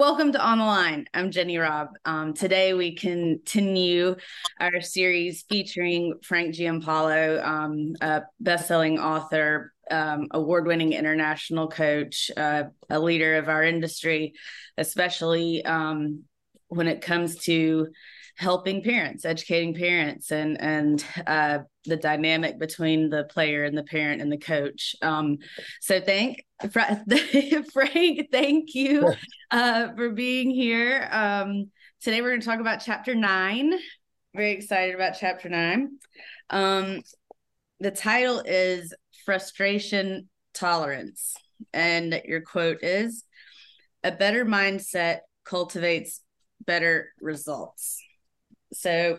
Welcome to On the Line. I'm Jenny Robb. Um, today we continue our series featuring Frank Giampaolo, um, a best-selling author, um, award-winning international coach, uh, a leader of our industry, especially um, when it comes to helping parents, educating parents, and and uh, the dynamic between the player and the parent and the coach. Um, so thank Frank, thank you uh, for being here. Um, today we're going to talk about chapter nine. Very excited about chapter nine. Um, the title is frustration tolerance, and your quote is: "A better mindset cultivates better results." So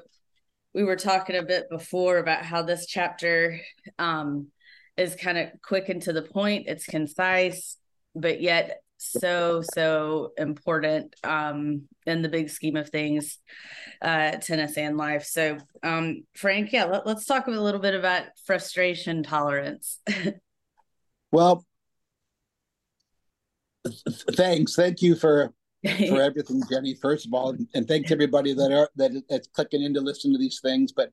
we were talking a bit before about how this chapter um, is kind of quick and to the point. It's concise, but yet so so important um, in the big scheme of things, uh, tennis and life. So, um, Frank, yeah, let, us talk a little bit about frustration tolerance. well, thanks. Thank you for for everything, Jenny. First of all, and thanks everybody that are that that's clicking in to listen to these things. But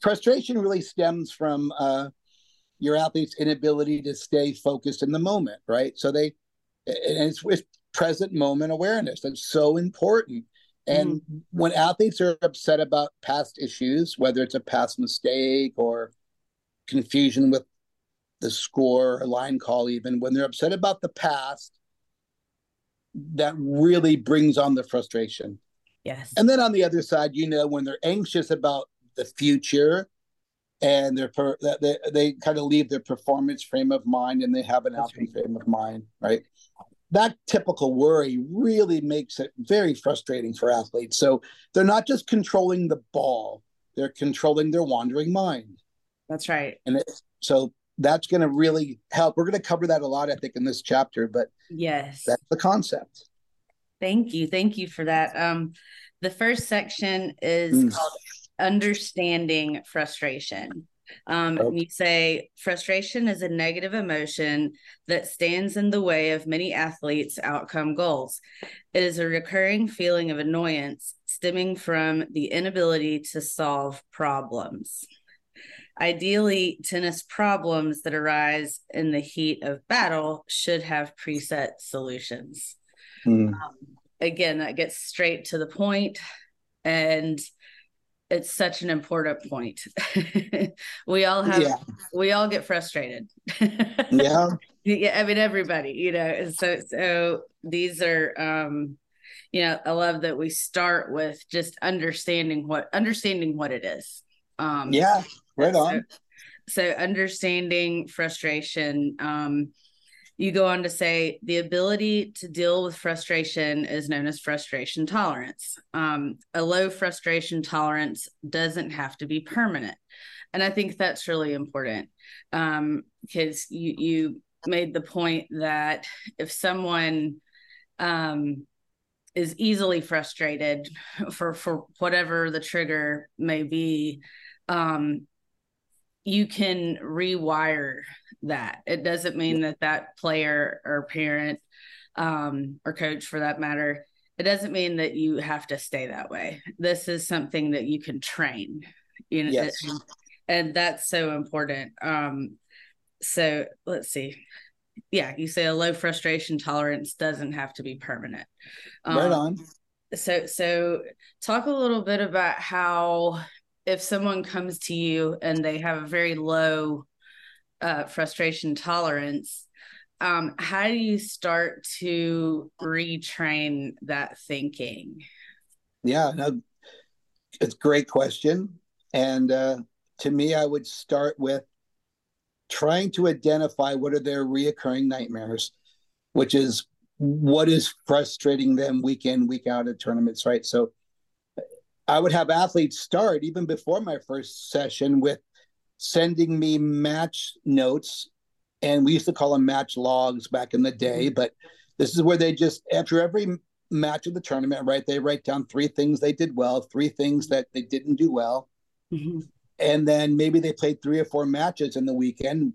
frustration really stems from uh, your athlete's inability to stay focused in the moment, right? So they, and it's with present moment awareness that's so important. And mm-hmm. when athletes are upset about past issues, whether it's a past mistake or confusion with the score or line call, even when they're upset about the past, that really brings on the frustration. Yes. And then on the other side, you know, when they're anxious about the future and they're per, they, they kind of leave their performance frame of mind and they have an outcome right. frame of mind, right? That typical worry really makes it very frustrating for athletes. So they're not just controlling the ball, they're controlling their wandering mind. That's right. And it, so that's going to really help. We're going to cover that a lot, I think, in this chapter, but yes, that's the concept. Thank you. Thank you for that. Um, the first section is mm. called Understanding Frustration. Um. You say frustration is a negative emotion that stands in the way of many athletes' outcome goals. It is a recurring feeling of annoyance stemming from the inability to solve problems. Ideally, tennis problems that arise in the heat of battle should have preset solutions. Mm. Um, again, that gets straight to the point, and it's such an important point. we all have, yeah. we all get frustrated. yeah. Yeah. I mean, everybody, you know, so, so these are, um, you know, I love that we start with just understanding what, understanding what it is. Um, yeah Right on. So, so understanding frustration. Um, you go on to say the ability to deal with frustration is known as frustration tolerance. Um, a low frustration tolerance doesn't have to be permanent. And I think that's really important because um, you, you made the point that if someone um, is easily frustrated for, for whatever the trigger may be, um, you can rewire that. It doesn't mean that that player or parent um, or coach, for that matter, it doesn't mean that you have to stay that way. This is something that you can train. You know, yes. and, that's so important. Um, so let's see. Yeah, you say a low frustration tolerance doesn't have to be permanent. Um, right on. So, so talk a little bit about how if someone comes to you and they have a very low uh, frustration tolerance, um, how do you start to retrain that thinking? Yeah, no, it's a great question. And uh, to me, I would start with trying to identify what are their reoccurring nightmares, which is what is frustrating them week in, week out at tournaments, right? So I would have athletes start even before my first session with sending me match notes. And we used to call them match logs back in the day, mm-hmm. but this is where they just, after every match of the tournament, right, they write down three things they did well, three things that they didn't do well. Mm-hmm. And then maybe they played three or four matches in the weekend.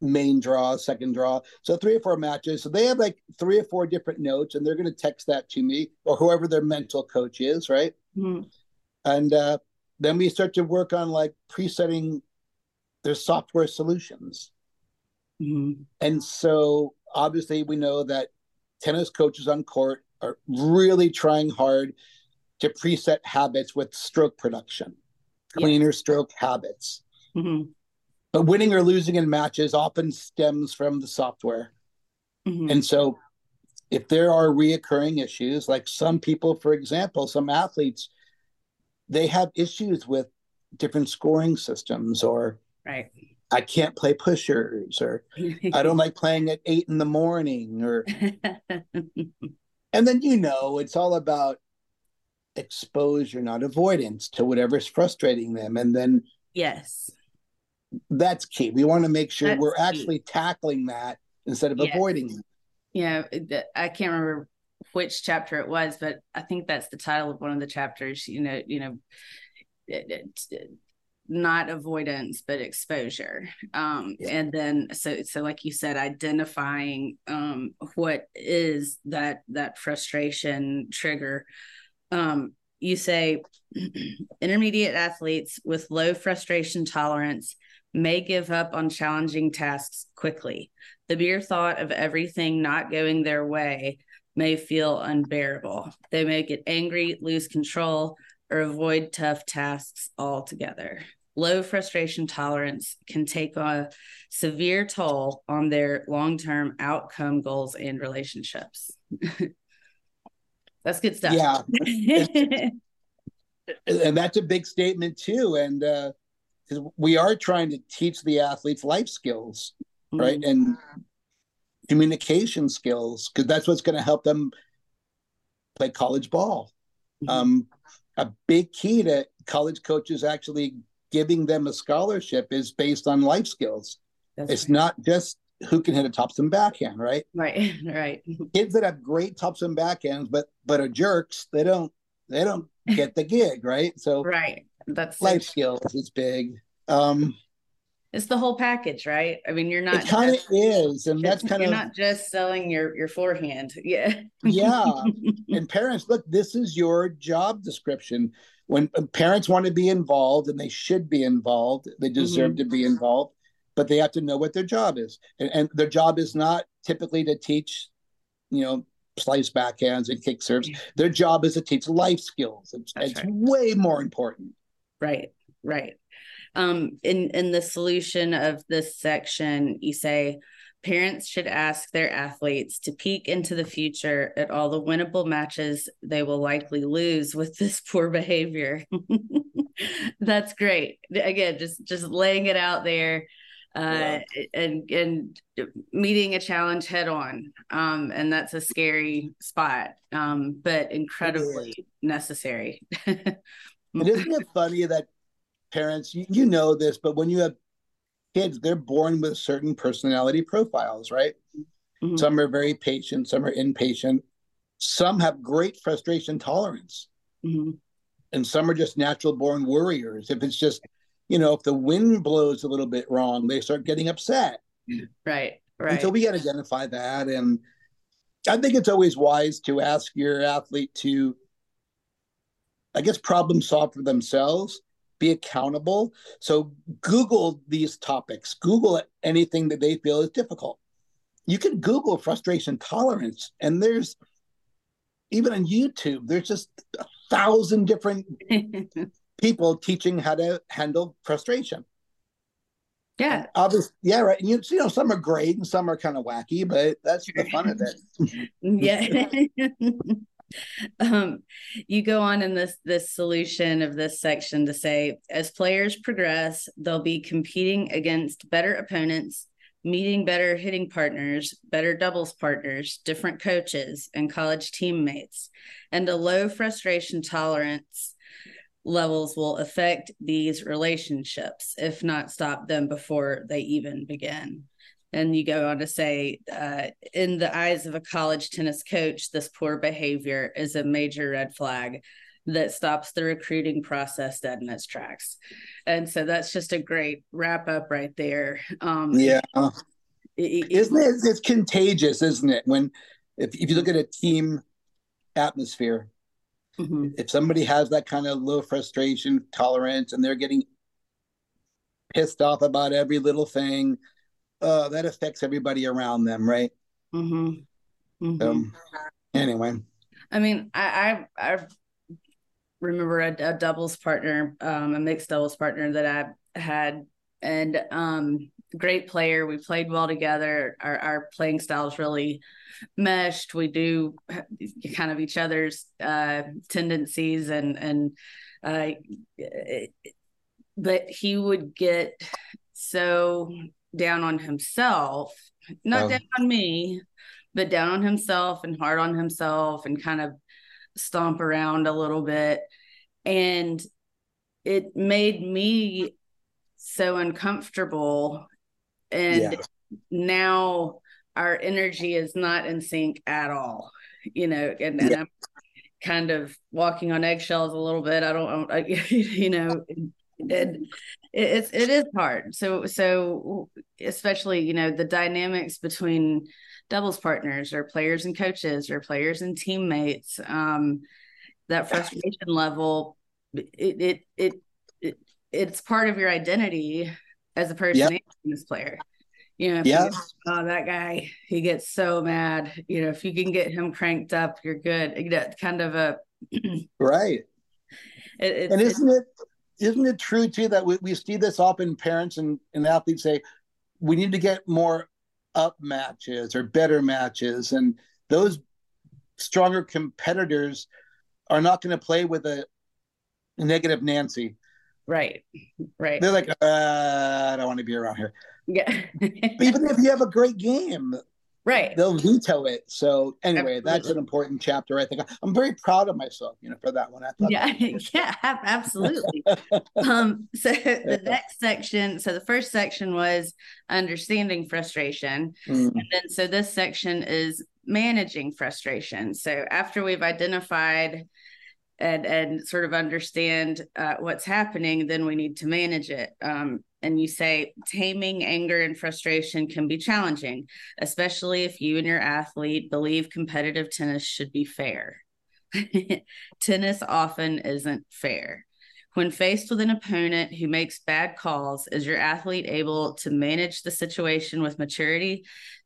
Main draw, second draw. So three or four matches. So they have like three or four different notes, and they're going to text that to me or whoever their mental coach is, right? Mm-hmm. And uh, then we start to work on like presetting their software solutions. Mm-hmm. And so obviously we know that tennis coaches on court are really trying hard to preset habits with stroke production, cleaner yeah. stroke habits. Mm-hmm. But winning or losing in matches often stems from the software. Mm-hmm. And so if there are reoccurring issues, like some people, for example, some athletes, they have issues with different scoring systems or right. I can't play pushers or I don't like playing at eight in the morning or and then you know it's all about exposure, not avoidance to whatever's frustrating them. And then yes, that's key. We want to make sure that's we're key. actually tackling that instead of avoiding it. Yeah, I can't remember which chapter it was, but I think that's the title of one of the chapters. You know, you know, not avoidance but exposure um yeah. and then so so like you said identifying um what is that that frustration trigger um you say intermediate athletes with low frustration tolerance may give up on challenging tasks quickly. The mere thought of everything not going their way may feel unbearable. They may get angry, lose control, or avoid tough tasks altogether. Low frustration tolerance can take a severe toll on their long term outcome goals and relationships. that's good stuff. Yeah. and that's a big statement, too. And, uh, we are trying to teach the athletes life skills, mm-hmm. right? And communication skills, because that's what's going to help them play college ball. Mm-hmm. Um, a big key to college coaches actually giving them a scholarship is based on life skills. That's it's right. not just who can hit a topspin backhand, right? Right, right. Kids that have great topspin backhands, but but are jerks, they don't they don't get the gig, right? So right that's life skills is big. Um, it's the whole package, right? I mean, you're not. It kind of is, and that's kind of not just selling your your forehand. Yeah. yeah, and parents, look, this is your job description. When parents want to be involved, and they should be involved, they deserve mm-hmm. to be involved, but they have to know what their job is, and, and their job is not typically to teach, you know, slice backhands and kick serves. Their job is to teach life skills. It's, it's right. way more important. Right, right. Um, in in the solution of this section, you say parents should ask their athletes to peek into the future at all the winnable matches they will likely lose with this poor behavior. That's great. Again, just just laying it out there uh, and and meeting a challenge head on. Um, and that's a scary spot, um, but incredibly necessary. isn't it funny that parents, you, you know this, but when you have kids, they're born with certain personality profiles, right? Mm-hmm. Some are very patient, some are impatient, some have great frustration tolerance, mm-hmm. and some are just natural born worriers. If it's just you know, if the wind blows a little bit wrong, they start getting upset. Right. Right. And so we got to identify that. And I think it's always wise to ask your athlete to, I guess, problem solve for themselves, be accountable. So Google these topics, Google anything that they feel is difficult. You can Google frustration tolerance, and there's even on YouTube, there's just a thousand different people teaching how to handle frustration. Yeah. Obviously, yeah, right. And you, you know, some are great and some are kind of wacky, but that's the fun of it. yeah. um, you go on in this this solution of this section to say, as players progress, they'll be competing against better opponents, meeting better hitting partners, better doubles partners, different coaches, and college teammates, and a low frustration tolerance levels will affect these relationships, if not stop them before they even begin. And you go on to say, uh, in the eyes of a college tennis coach, this poor behavior is a major red flag. that stops the recruiting process dead in its tracks. And so that's just a great wrap up right there. Um, yeah. It, isn't it? It's contagious, isn't it? When if, if you look at a team atmosphere, mm-hmm. if somebody has that kind of low frustration tolerance and they're getting pissed off about every little thing, uh, that affects everybody around them, right? Mm-hmm. Mm-hmm. Um, anyway, I mean, I I, I remember a, a, doubles partner, um, a mixed doubles partner that I had, and um, great player. We played well together. Our our playing styles really meshed. We do kind of each other's uh, tendencies and and uh, but he would get so down on himself, not down on me, but down on himself and hard on himself and kind of stomp around a little bit. And it made me so uncomfortable. And yeah. now our energy is not in sync at all, you know, and, yeah. I'm kind of walking on eggshells a little bit. I don't, I, you know, and it's it is hard. So so especially you know the dynamics between doubles partners or players and coaches or players and teammates um that frustration level it it it, it it's part of your identity as a person yep. this player. You know yeah. oh that guy he gets so mad you know if you can get him cranked up you're good. You know, kind of a right. It, and isn't it isn't it true too that we, we see this often parents and, and athletes say we need to get more up matches or better matches and those stronger competitors are not going to play with a negative nancy. Right right. They're like uh, i don't want to be around here. Yeah. Even if you have a great game right. They'll veto it. So anyway absolutely. that's an important chapter i think. I'm very proud of myself you know for that one. I thought yeah yeah absolutely. Um so the next section so the first section was understanding frustration. Mm. and then so this section is managing frustration. So after we've identified and and sort of understand uh, what's happening then we need to manage it um, and you say taming anger and frustration can be challenging, especially if you and your athlete believe competitive tennis should be fair. tennis often isn't fair. When faced with an opponent who makes bad calls, is your athlete able to manage the situation with maturity?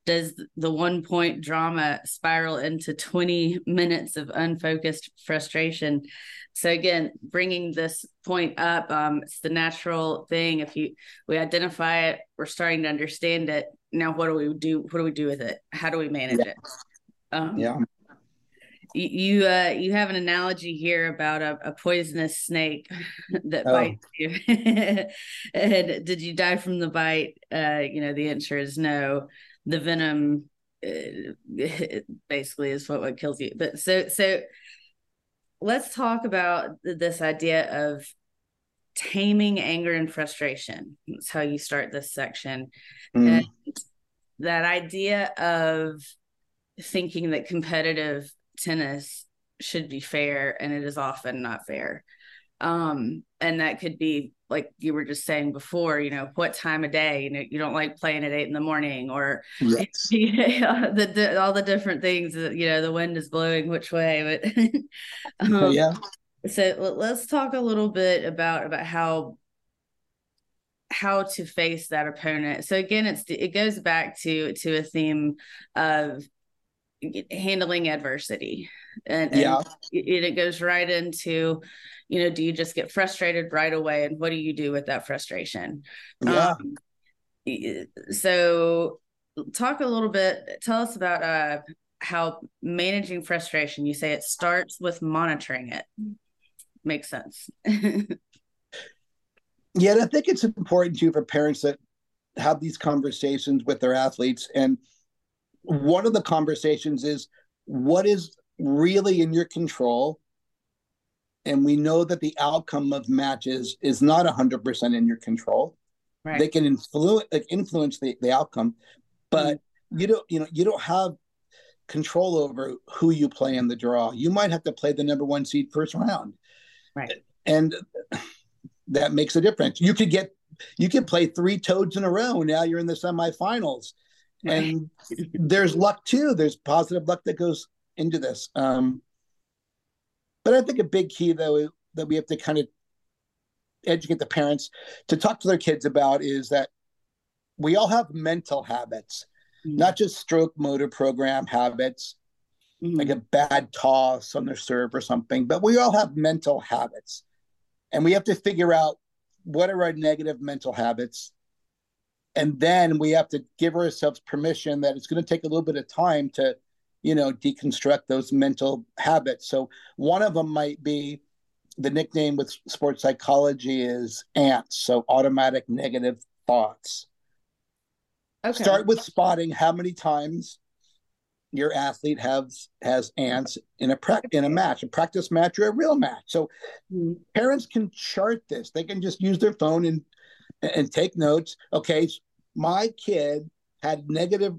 Does the one point drama spiral into 20 minutes of unfocused frustration? so again bringing this point up um, it's the natural thing. If you we identify it we're starting to understand it. Now what do we do what do we do with it? How do we manage yeah. it? Um, yeah. you uh, you have an analogy here about a, a poisonous snake that oh. bites you. And did you die from the bite? Uh, you know the answer is no the venom uh, basically is what, what kills you but so so let's talk about this idea of taming anger and frustration. That's how you start this section. Mm. And that idea of thinking that competitive tennis should be fair and it is often not fair. Um, and that could be like you were just saying before, you know, what time of day, you know, you don't like playing at eight in the morning or yes. the, the, all the different things that, you know, the wind is blowing which way, but um, yeah. So let's talk a little bit about, about how, how to face that opponent. So again, it's, it goes back to, to a theme of handling adversity and, and yeah. it, it goes right into, you know do you just get frustrated right away? And what do you do with that frustration? Yeah. Um, so talk a little bit tell us about uh how managing frustration you say it starts with monitoring it. Makes sense. Yeah and i think it's important too for parents that have these conversations with their athletes. And one of the conversations is what is really in your control and we know that the outcome of matches is not 100% in your control right. they can influence like influence the, the outcome but mm-hmm. you don't you know you don't have control over who you play in the draw. You might have to play the number one seed first round. Right. And that makes a difference. You could get you could play three toads in a row. Now you're in the semifinals. Right. And there's luck too. There's positive luck that goes into this. Um, but I think a big key though that we have to kind of educate the parents to talk to their kids about is that we all have mental habits, mm-hmm. not just stroke motor program habits, mm-hmm. like a bad toss on their serve or something, but we all have mental habits. And we have to figure out what are our negative mental habits. And then we have to give ourselves permission that it's going to take a little bit of time to, you know, deconstruct those mental habits. So one of them might be the nickname with sports psychology is ants, so automatic negative thoughts. Okay. Start with spotting how many times your athlete has has ants in a pra- in a match, a practice match or a real match. So mm-hmm. parents can chart this. They can just use their phone and and take notes. Okay, my kid had negative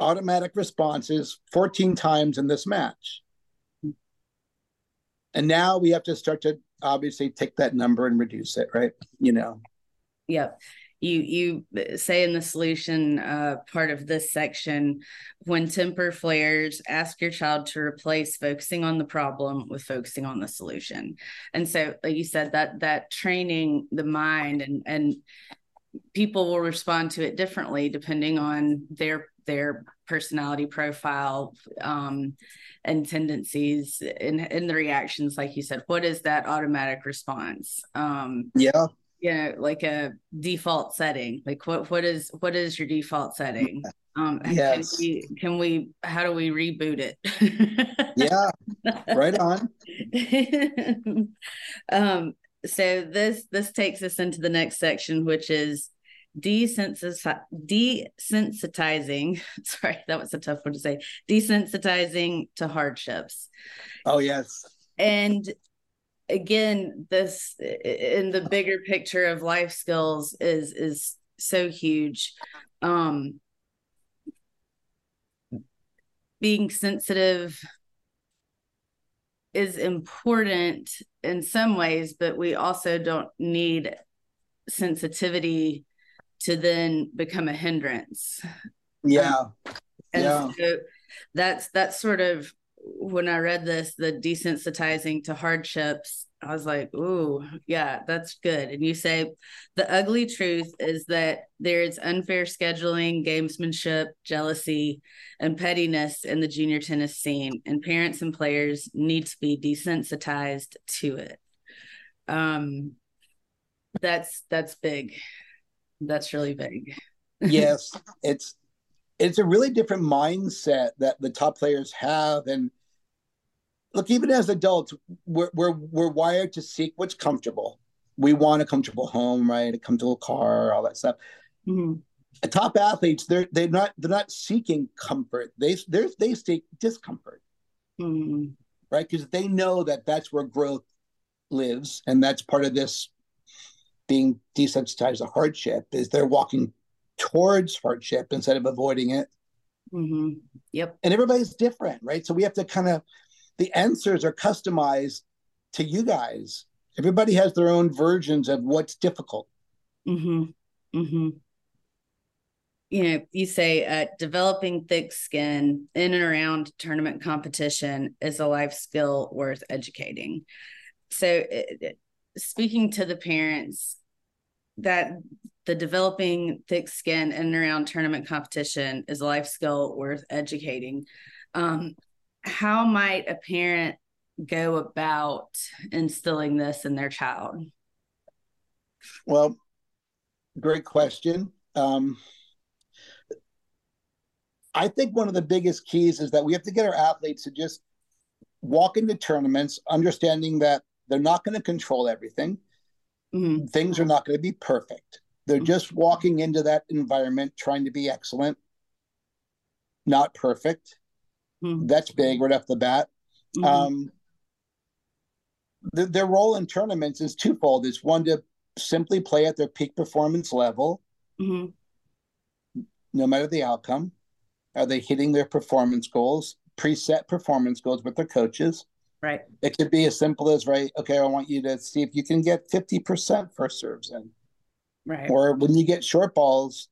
automatic responses 14 times in this match. And now we have to start to obviously take that number and reduce it, right? You know. Yep. You you say in the solution uh, part of this section, when temper flares, ask your child to replace focusing on the problem with focusing on the solution. And so, like you said, that that training the mind and and people will respond to it differently depending on their their personality profile um, and tendencies in in the reactions like you said what is that automatic response? Um yeah. you know like a default setting like what what is what is your default setting? Um yes. can we, can we how do we reboot it? Yeah. Right on. Um so this this takes us into the next section which is desensitizing sorry that was a tough one to say desensitizing to hardships. Oh yes. And again this in the bigger picture of life skills is is so huge. Um being sensitive is important in some ways but we also don't need sensitivity to then become a hindrance. Yeah. Um, and yeah. so that's that's sort of when I read this, the desensitizing to hardships, I was like, ooh, yeah, that's good. And you say the ugly truth is that there's unfair scheduling, gamesmanship, jealousy, and pettiness in the junior tennis scene, and parents and players need to be desensitized to it. Um, that's that's big. That's really big. yes, it's it's a really different mindset that the top players have. And look even as adults we're we're, we're wired to seek what's comfortable. We want a comfortable home right? A comfortable car all that stuff. Mm-hmm. top athletes they're they're not they're not seeking comfort. They they they seek discomfort. Mm-hmm. right? Because they know that that's where growth lives. And that's part of this being desensitized to hardship is they're walking towards hardship instead of avoiding it. Mm-hmm. Yep. And everybody's different, right? So we have to kind of, the answers are customized to you guys. Everybody has their own versions of what's difficult. Mm-hmm. Mm-hmm. You know, you say uh, developing thick skin in and around tournament competition is a life skill worth educating. So, it, speaking to the parents, that the developing thick skin in and around tournament competition is a life skill worth educating. Um, how might a parent go about instilling this in their child? Well, great question. Um, I think one of the biggest keys is that we have to get our athletes to just walk into tournaments, understanding that they're not going to control everything. Mm-hmm. Things are not going to be perfect. They're mm-hmm. just walking into that environment trying to be excellent, not perfect. Mm-hmm. That's big right off the bat. Mm-hmm. Um, the, their role in tournaments is twofold. It's one to simply play at their peak performance level, mm-hmm. no matter the outcome. Are they hitting their performance goals? preset performance goals with their coaches. Right. It could be as simple as right. Okay, I want you to see if you can get fifty percent first serves in. Right. Or when you get short balls,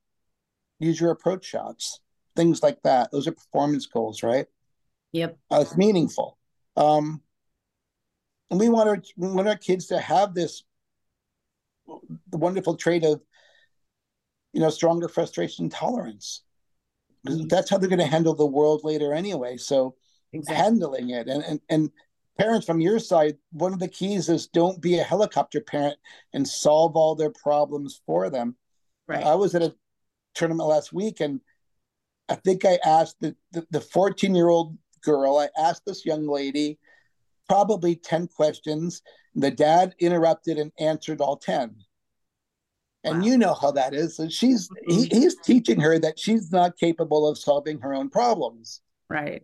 use your approach shots. Things like that. Those are performance goals, right? Yep. Uh, it's meaningful. Um, and we want our we want our kids to have this the wonderful trait of you know stronger frustration tolerance mm-hmm. that's how they're going to handle the world later anyway so exactly. handling it and, and and parents from your side one of the keys is don't be a helicopter parent and solve all their problems for them right i was at a tournament last week and i think i asked the the 14 year old girl i asked this young lady probably 10 questions. The dad interrupted and answered all 10. And wow. you know how that is. And she's he, mm-hmm. he's teaching her that she's not capable of solving her own problems. Right.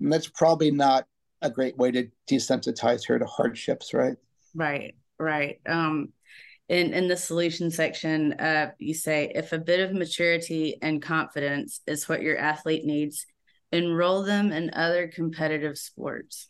And that's probably not a great way to desensitize her to hardships, right? Right, right. Um in in the solution section, uh, you say if a bit of maturity and confidence is what your athlete needs, enroll them in other competitive sports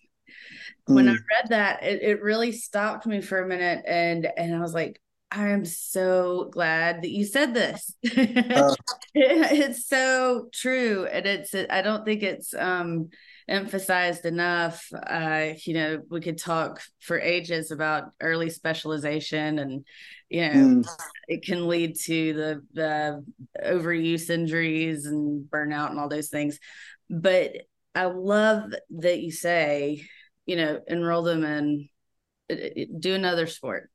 when mm. I read that, it, it really stopped me for a minute and and I was like, I am so glad that you said this. Uh, it's so true. And it's I don't think it's um emphasized enough. Uh, you know, we could talk for ages about early specialization and you know, mm. it can lead to the the overuse injuries and burnout and all those things. But I love that you say you know, enroll them in do another sport.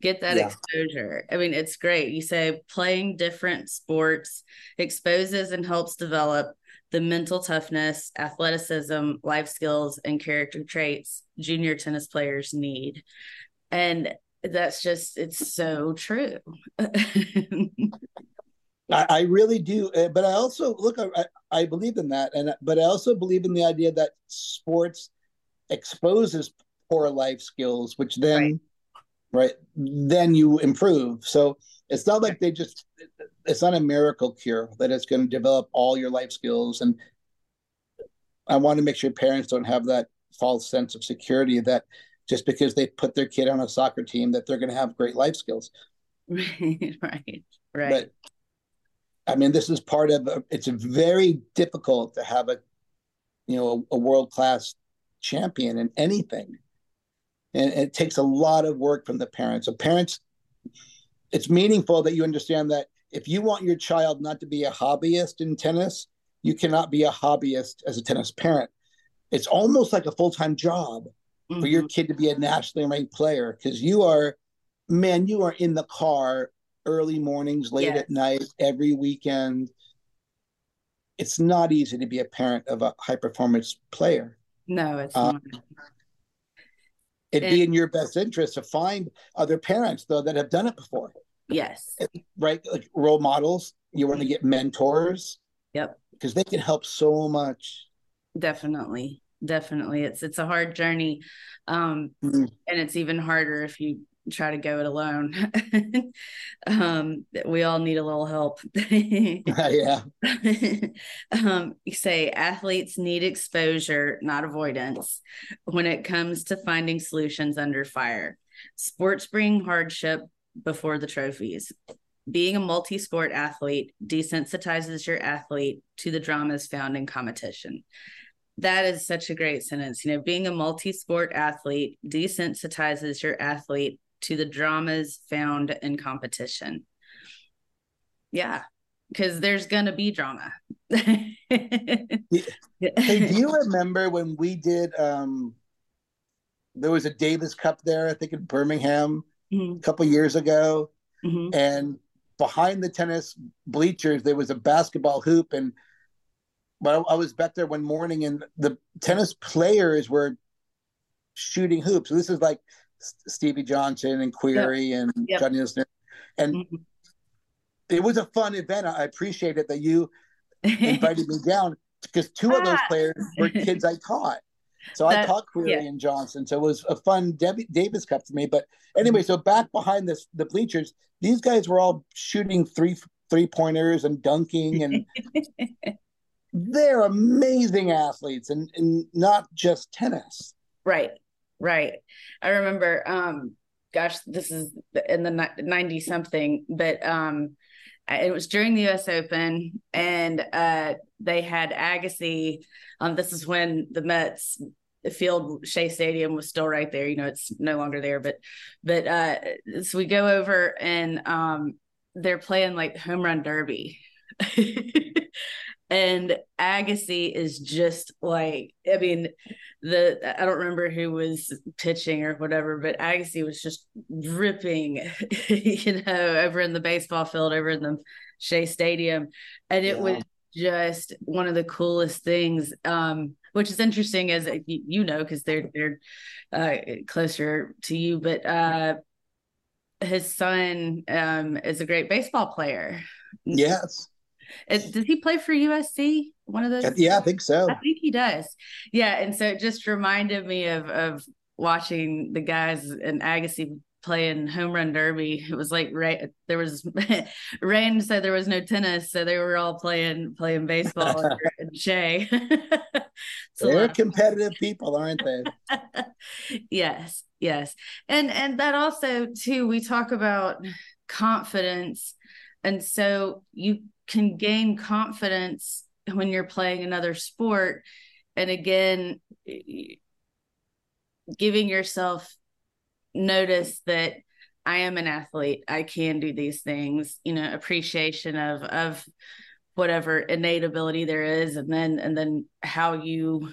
Get that yeah. exposure. I mean, it's great. You say playing different sports exposes and helps develop the mental toughness, athleticism, life skills, and character traits junior tennis players need. And that's just, it's so true. I, I, really do, uh, but I also look. I, I believe in that, and but I also believe in the idea that sports exposes poor life skills, which then right. right, then you improve. So it's not like they just it's not a miracle cure that it's going to develop all your life skills. And I want to make sure parents don't have that false sense of security that just because they put their kid on a soccer team that they're going to have great life skills. Right, right, right. But I mean, this is part of. A, it's very difficult to have a, you know, a, a world class champion in anything. And it takes a lot of work from the parents. So parents, it's meaningful that you understand that if you want your child not to be a hobbyist in tennis, you cannot be a hobbyist as a tennis parent. It's almost like a full-time job mm-hmm. for your mm-hmm. kid to be a nationally ranked player because you are, man, you are in the car early mornings, late yes. at night, every weekend. It's not easy to be a parent of a high performance player. No, it's uh, not. It'd and, be in your best interest to find other parents though that have done it before. Yes. Right, like role models. You want to get mentors. Yep. Because they can help so much. Definitely definitely it's it's a hard journey um mm-hmm. and it's even harder if you try to go it alone. um, we all need a little help. yeah. um, you say athletes need exposure, not avoidance, when it comes to finding solutions under fire. Sports bring hardship before the trophies. Being a multi sport athlete desensitizes your athlete to the dramas found in competition that is such a great sentence. You know, being a multi sport athlete desensitizes your athlete to the dramas found in competition. Yeah, because there's gonna be drama. hey, do you remember when we did um there was a Davis Cup there, I think in Birmingham mm-hmm. a couple years ago. Mm-hmm. And behind the tennis bleachers there was a basketball hoop and but I was back there one morning and the tennis players were shooting hoops. So this is like Stevie Johnson and Querrey yep. and yep. Johnny Isner. And mm-hmm. it was a fun event. I appreciate it that you invited me down because two of those players were kids I taught. So that, I taught Querrey yeah. and Johnson. So it was a fun Davis Cup for me. But anyway, so back behind this the bleachers, these guys were all shooting three three pointers and dunking and they're amazing athletes and, and not just tennis. Right, right. I remember, um, gosh, this is in the 90 something, but um, it was during the US Open and uh, they had Agassi. Um, this is when the Mets field Shea Stadium was still right there. You know, it's no longer there, but but uh so we go over and um they're playing like home run derby. and Agassi is just like I mean the I don't remember who was pitching or whatever, but Agassi was just ripping, you know, over in the baseball field, over in the Shea Stadium, and it yeah. was just one of the coolest things. Um, which is interesting as you know because they're they're uh, closer to you, but uh, his son um, is a great baseball player. Yes. It, does he play for USC? One of those? Yeah, I think so. I think he does. Yeah, and so it just reminded me of of watching the guys in Agassi playing home run derby. It was like right there was rain said there was no tennis, so they were all playing playing baseball and Shea. They're competitive people, aren't they? yes, yes. And and that also too, we talk about confidence. And so you can gain confidence when you're playing another sport. And again, giving yourself notice that I am an athlete. I can do these things, you know, appreciation of of whatever innate ability there is and then and then how you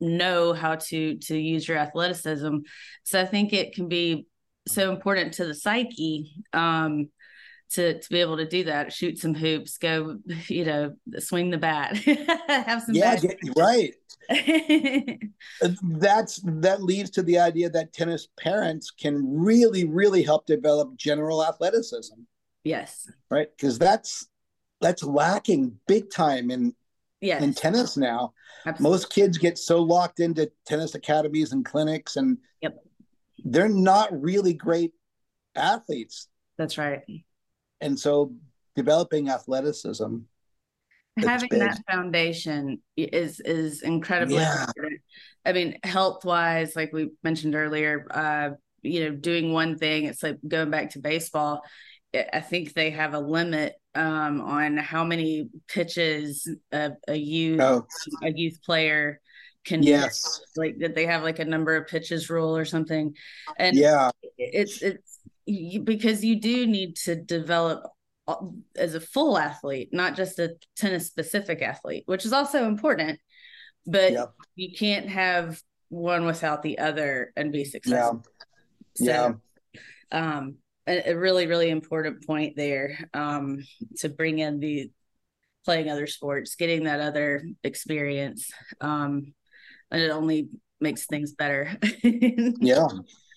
know how to to use your athleticism. So I think it can be so important to the psyche um to to be able to do that shoot some hoops go you know swing the bat have some yeah get, right. That's that leads to the idea that tennis parents can really really help develop general athleticism. Yes. Right? Because that's that's lacking big time in yes. in tennis now. Absolutely. most kids get so locked into tennis academies and clinics and yep. they're not really great athletes. That's right and so developing athleticism having that foundation is is incredibly yeah. important. I mean health wise like we mentioned earlier uh you know doing one thing it's like going back to baseball i think they have a limit um on how many pitches a, a youth oh. a youth player can yes. Like did they have like a number of pitches rule or something. And yeah. it's it's because you do need to develop uh, as a full athlete, not just a tennis specific athlete, which is also important. But yep. you can't have one without the other and be successful. Yeah. So, yeah. um, a, a, really, really important point there um, to bring in the playing other sports, getting that other experience. Um, and it only makes things better. yeah.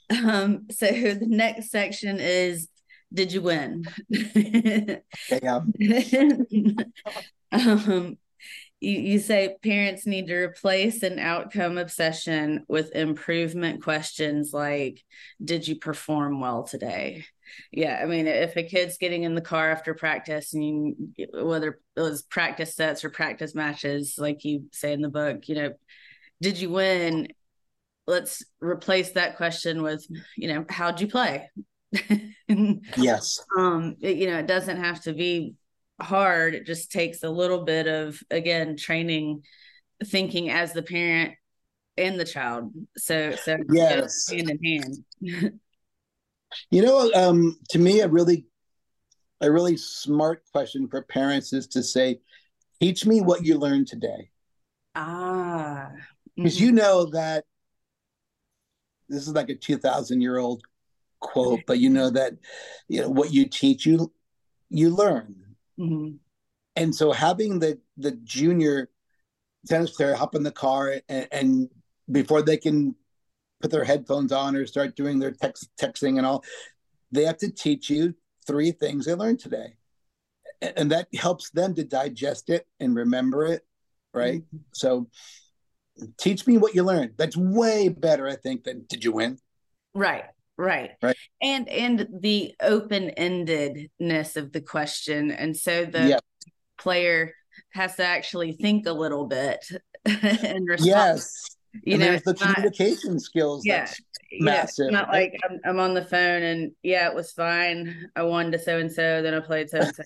Um, so the next section is did you win? yeah. um, you, you say parents need to replace an outcome obsession with improvement questions like did you perform well today yeah i mean if a kid's getting in the car after practice and you whether it was practice sets or practice matches like you say in the book you know did you win let's replace that question with you know how'd you play? Yes. Um it, you know it doesn't have to be hard. It just takes a little bit of again training thinking as the parent and the child. So so yes. hand in hand. You know um to me a really a really smart question for parents is to say teach me what you learned today. Ah. Because mm-hmm. you know that this is like a 2000 year old quote but you know that you know what you teach you you learn mm-hmm. and so having the the junior tennis player hop in the car and, and, before they can put their headphones on or start doing their text texting and all they have to teach you three things they learned today and that helps them to digest it and remember it right mm-hmm. so teach me what you learned that's way better i think than did you win right right right and and the open-endedness of the question and so the yeah. player has to actually think a little bit and respond. Yes. You and know, there's the it's not- communication skills. yeah, That's you know, massive. not like I'm, I'm on the phone and yeah, it was fine. I won to so and so, then I played so and so.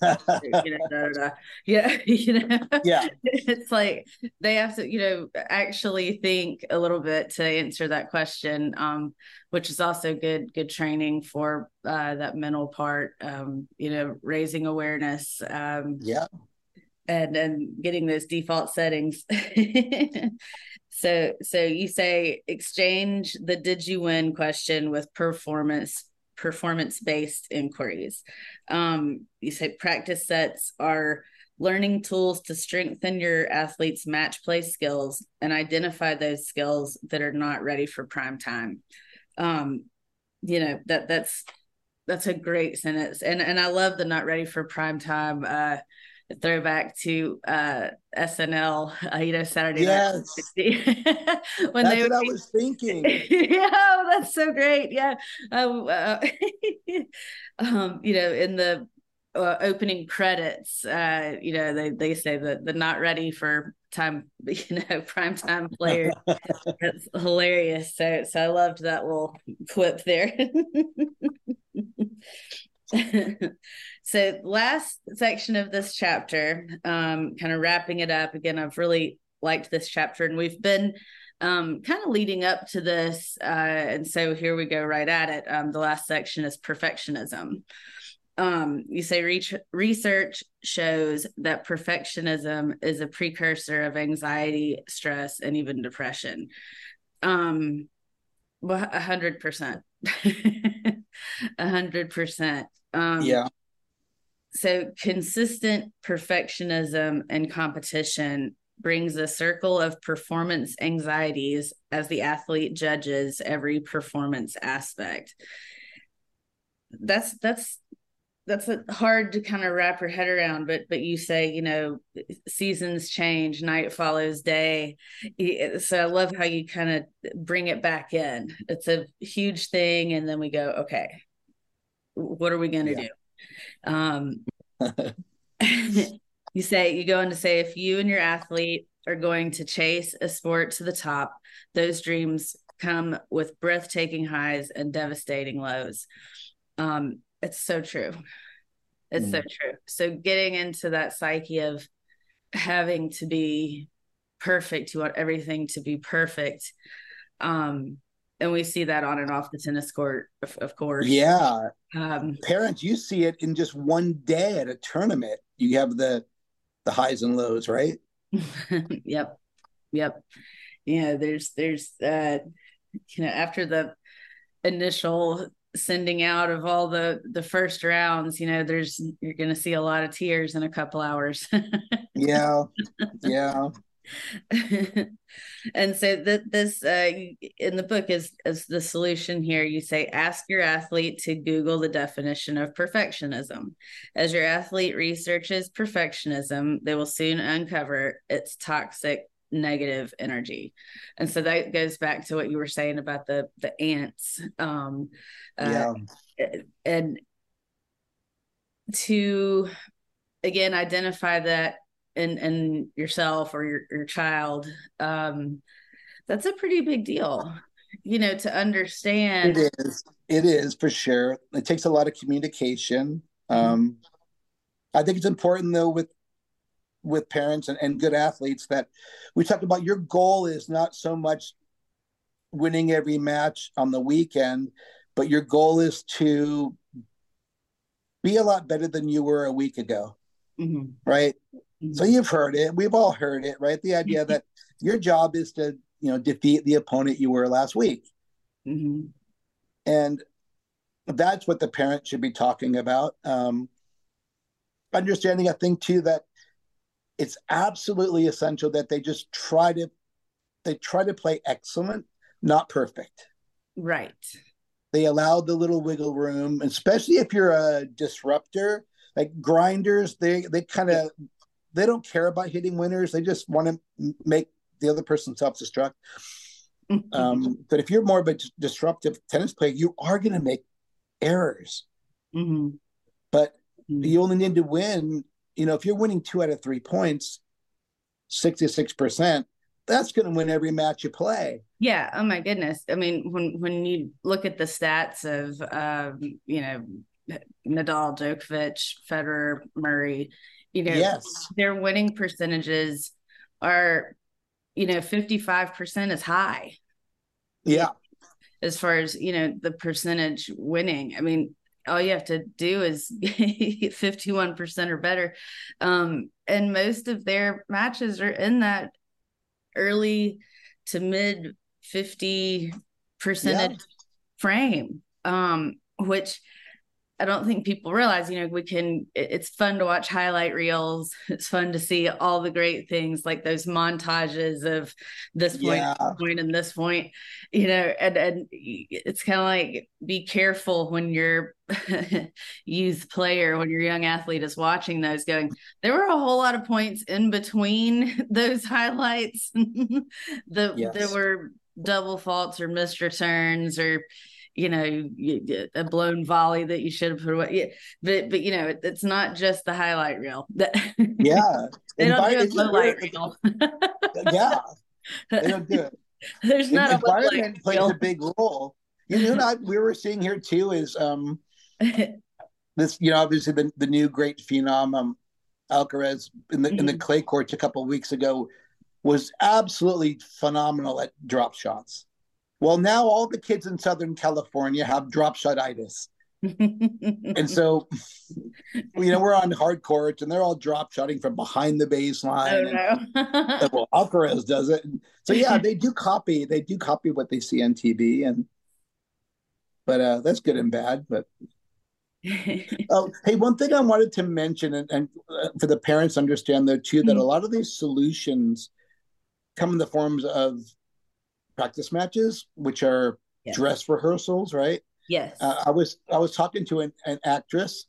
You know, da, da, da. Yeah, you know. Yeah. it's like they have to, you know, actually think a little bit to answer that question, um, which is also good, good training for uh, that mental part. Um, you know, raising awareness. Um, yeah. and and getting those default settings. so so you say exchange the did you win question with performance performance based inquiries. Um, you say practice sets are learning tools to strengthen your athletes' match play skills and identify those skills that are not ready for prime time. Um, you know that that's that's a great sentence, and and I love the not ready for prime time. Uh, throwback to uh SNL, uh, you know, Saturday Night Yes. Live. when That's they what I was thinking. yeah, that's so great. Yeah. Um, uh, um, you know, in the uh, opening credits, uh, you know, they, they say that the not ready for time, you know, prime time players. That's hilarious. So, so I loved that little clip there. so last section of this chapter um kind of wrapping it up. Again i've really liked this chapter and we've been um kind of leading up to this uh and so here we go right at it. Um the last section is perfectionism. Um you say reach, research shows that perfectionism is a precursor of anxiety stress and even depression. Um well, a hundred percent. A hundred percent. Um yeah. so consistent perfectionism and competition brings a circle of performance anxieties as the athlete judges every performance aspect. That's that's that's a, hard to kind of wrap your head around but but you say you know seasons change night follows day. So i love how you kind of bring it back in. It's a huge thing and then we go okay what are we going to Yeah. do? Um you say you go on to say if you and your athlete are going to chase a sport to the top those dreams come with breathtaking highs and devastating lows. Um it's so true it's so true so getting into that psyche of having to be perfect you want everything to be perfect um and we see that on and off the tennis court of, of course Yeah. um Parents, you see it in just one day at a tournament. You have the the highs and lows, right? yep yep yeah there's there's uh you know after the initial sending out of all the the first rounds you know there's you're gonna see a lot of tears in a couple hours Yeah. Yeah. and so that this uh in the book is is the solution here you say ask your athlete to google the definition of perfectionism as your athlete researches perfectionism they will soon uncover its toxic negative energy and so that goes back to what you were saying about the the ants um uh, Yeah. and to again identify that in in yourself or your, your child um that's a pretty big deal you know to understand It is. It is for sure. It takes a lot of communication. Um, I think it's important though with with parents and, and good athletes that we talked about your goal is not so much winning every match on the weekend, but your goal is to be a lot better than you were a week ago, Mhm. right? Mhm. So you've heard it. We've all heard it, right? The idea that your job is to, you know, defeat the opponent you were last week. Mhm. and that's what the parent should be talking about um, understanding i think too that it's absolutely essential that they just try to they try to play excellent not perfect right they allow the little wiggle room especially if you're a disruptor like grinders they they kind of they don't care about hitting winners they just want to make the other person self-destruct um, but if you're more of a disruptive tennis player you are going to make errors Mhm. but Mhm. you only need to win you know if you're winning two out of three points 66%, that's going to win every match you play. Yeah. Oh my goodness. I mean, when when you look at the stats of um, you know, Nadal, Djokovic, Federer, Murray, you know, yes. their winning percentages are, you know, 55% is high. Yeah. As far as, you know, the percentage winning. I mean, all you have to do is 51% or better. Um, and most of their matches are in that early to mid 50 percentage yeah. frame. Um, which I don't think people realize, you know, we can, it's fun to watch highlight reels. It's fun to see all the great things like those montages of this point, yeah. point, and this point, you know, and, and it's kind of like be careful when your youth player, when your young athlete is watching those going, there were a whole lot of points in between those highlights. the, yes. There were double faults or missed returns or, you know a blown volley that you should have put away. But but you know it, it's not just the highlight reel. yeah, they don't do a highlight reel. yeah, they don't do it. There's not environment plays reel. a big role. You know what we were seeing here too is um this you know obviously the, the new great phenom um, Alcaraz in the mm-hmm. in the mm-hmm. clay courts a couple weeks ago was absolutely phenomenal at drop shots. Well, now all the kids in Southern California have drop shotitis. and so, you know, we're on hard courts and they're all drop shotting from behind the baseline. Oh, no. well, Alcaraz does it. So yeah, they do copy. They do copy what they see on TV, and but uh, that's good and bad. But oh, hey, one thing I wanted to mention, and, and uh, for the parents understand though too, that mm-hmm. a lot of these solutions come in the forms of practice matches, which are yes. dress rehearsals, right? Yes. Uh, I was I was talking to an, an actress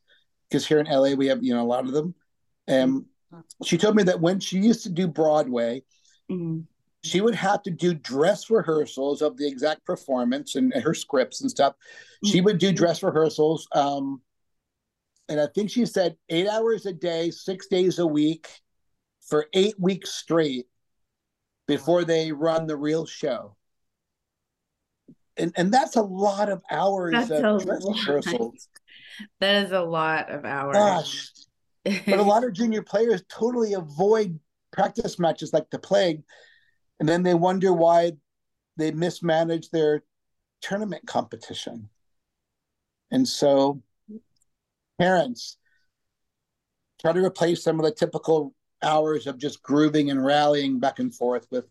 because here in LA we have you know a lot of them, and mm-hmm. she told me that when she used to do Broadway, mm-hmm. she would have to do dress rehearsals of the exact performance and, and her scripts and stuff. Mm-hmm. She would do dress rehearsals, um, and I think she said eight hours a day, six days a week, for eight weeks straight before they run the real show and, and that's a lot of hours that's of rehearsals. That is a lot of hours. Gosh. but a lot of junior players totally avoid practice matches like the plague. And then they wonder why they mismanage their tournament competition. And so, parents, try to replace some of the typical hours of just grooving and rallying back and forth with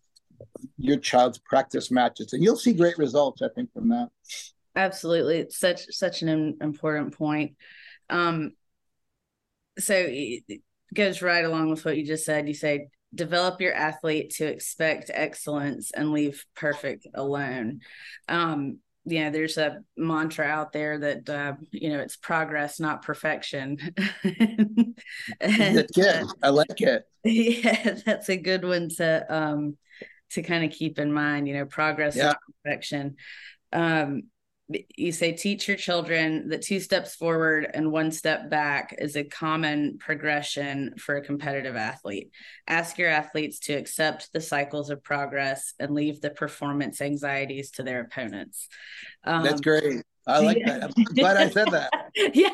your child's practice matches. And you'll see great results i think from that. Absolutely. It's such such an important point. Um so it goes right along with what you just said. You say develop your athlete to expect excellence and leave perfect alone. Um you know there's a mantra out there that uh, you know it's progress not perfection and, that's good i like it yeah that's a good one to um to kind of keep in mind, you know, progress yeah. perfection. Um, you say teach your children that two steps forward and one step back is a common progression for a competitive athlete. Ask your athletes to accept the cycles of progress and leave the performance anxieties to their opponents. Um, That's great. I like yeah. that. I'm glad I said that. yeah.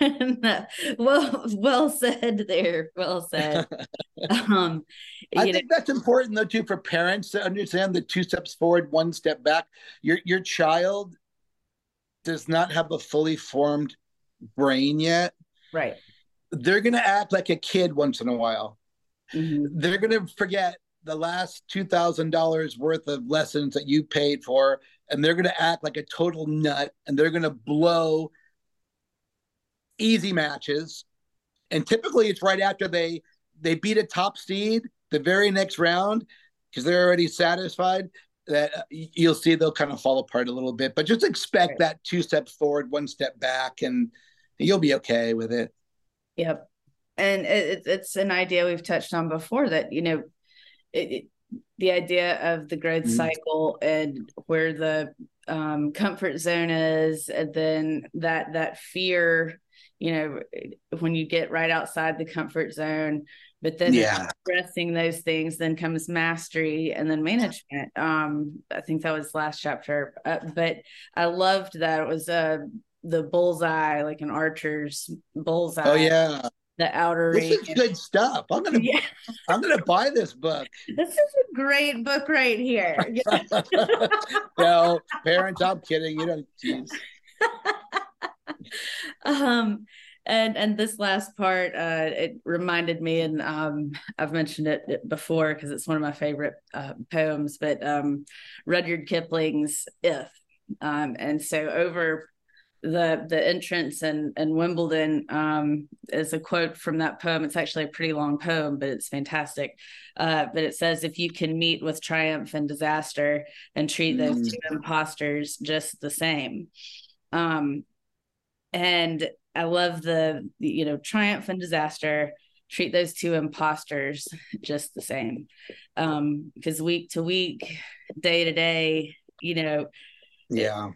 well, well said there. Well said. Um, I think know. that's important though too for parents to understand the two steps forward, one step back. Your your child does not have a fully formed brain yet. Right. They're gonna act like a kid once in a while. Mm-hmm. They're gonna forget the last two thousand dollars worth of lessons that you paid for, and they're gonna act like a total nut, and they're gonna blow easy matches, and typically it's right after they they beat a top seed the very next round because they're already satisfied that uh, you'll see they'll kind of fall apart a little bit. But just expect right. that two steps forward, one step back, and you'll be okay with it. Yep, and it, it's an idea we've touched on before that you know. It, it, the idea of the growth mm-hmm. cycle and where the um, comfort zone is, and then that that fear you know, when you get right outside the comfort zone. But then yeah. addressing those things, then comes mastery and then management. Um, I think that was last chapter. Uh, but I loved that it was uh the bullseye, like an archer's bullseye. Oh yeah the outer this is good stuff i'm gonna yeah. i'm gonna buy this book this is a great book right here no parents i'm kidding you don't tease um and and this last part uh it reminded me and um i've mentioned it before because it's one of my favorite uh, poems but um rudyard kipling's if um and so over the the entrance and and Wimbledon um, is a quote from that poem. It's actually a pretty long poem, but it's fantastic. Uh, but it says, "If you can meet with triumph and disaster and treat those mm. two imposters just the same," um, and I love the you know triumph and disaster. Treat those two imposters just the same, because um, week to week, day to day, you know, yeah.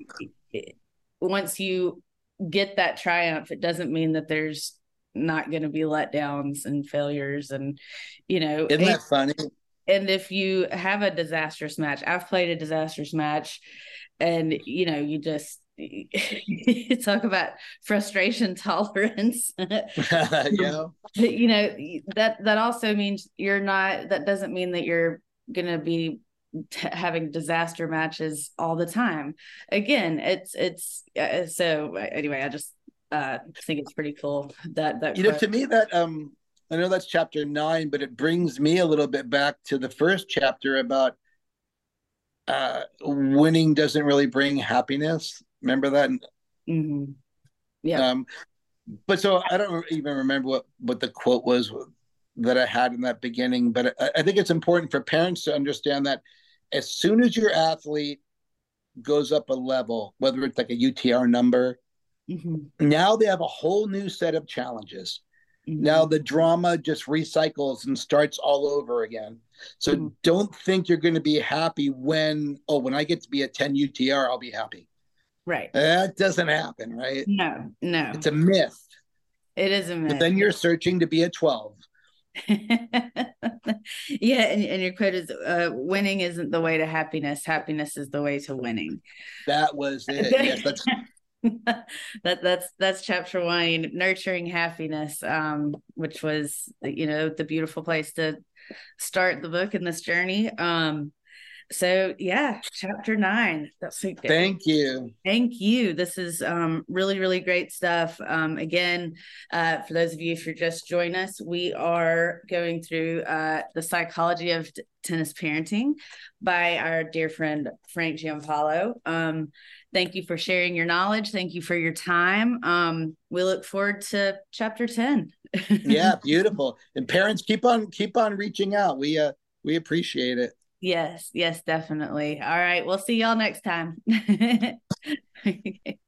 It, once you get that triumph, it doesn't mean that there's not going to be letdowns and failures and you know isn't that funny and if you have a disastrous match i've played a disastrous match and you know you just you talk about frustration tolerance yeah you know that that also means you're not that doesn't mean that you're going to be t- having disaster matches all the time. Again, it's it's uh, so anyway. I just uh, think it's pretty cool that that you know to me that um I know that's chapter nine, but it brings me a little bit back to the first chapter about uh, winning doesn't really bring happiness. Remember that? Mm-hmm. Yeah. Um, but so I don't even remember what what the quote was that I had in that beginning. But I, I think it's important for parents to understand that as soon as your athlete goes up a level, whether it's like a UTR number, mm-hmm. now they have a whole new set of challenges. Mm-hmm. Now the drama just recycles and starts all over again. So mm-hmm. don't think you're going to be happy when, oh, when I get to be a 10 UTR, I'll be happy. Right. That doesn't happen, right? No, no. It's a myth. It is a myth. But then you're searching to be a 12. yeah, and, and your quote is uh, winning isn't the way to happiness. Happiness is the way to winning. That was it. yes, that's that that's that's chapter one, nurturing happiness, um, which was you know the beautiful place to start the book in this journey. Um, so yeah chapter nine. That's thank you. Thank you. This is um, really really great stuff. Um, again uh, for those of you if you're just joining us we are going through uh, the psychology of t- tennis parenting by our dear friend frank giampaolo um, thank you for sharing your knowledge. Thank you for your time. Um, we look forward to chapter 10 yeah beautiful. And parents keep on keep on reaching out. We uh we appreciate it Yes, yes, definitely. All right. We'll see y'all next time.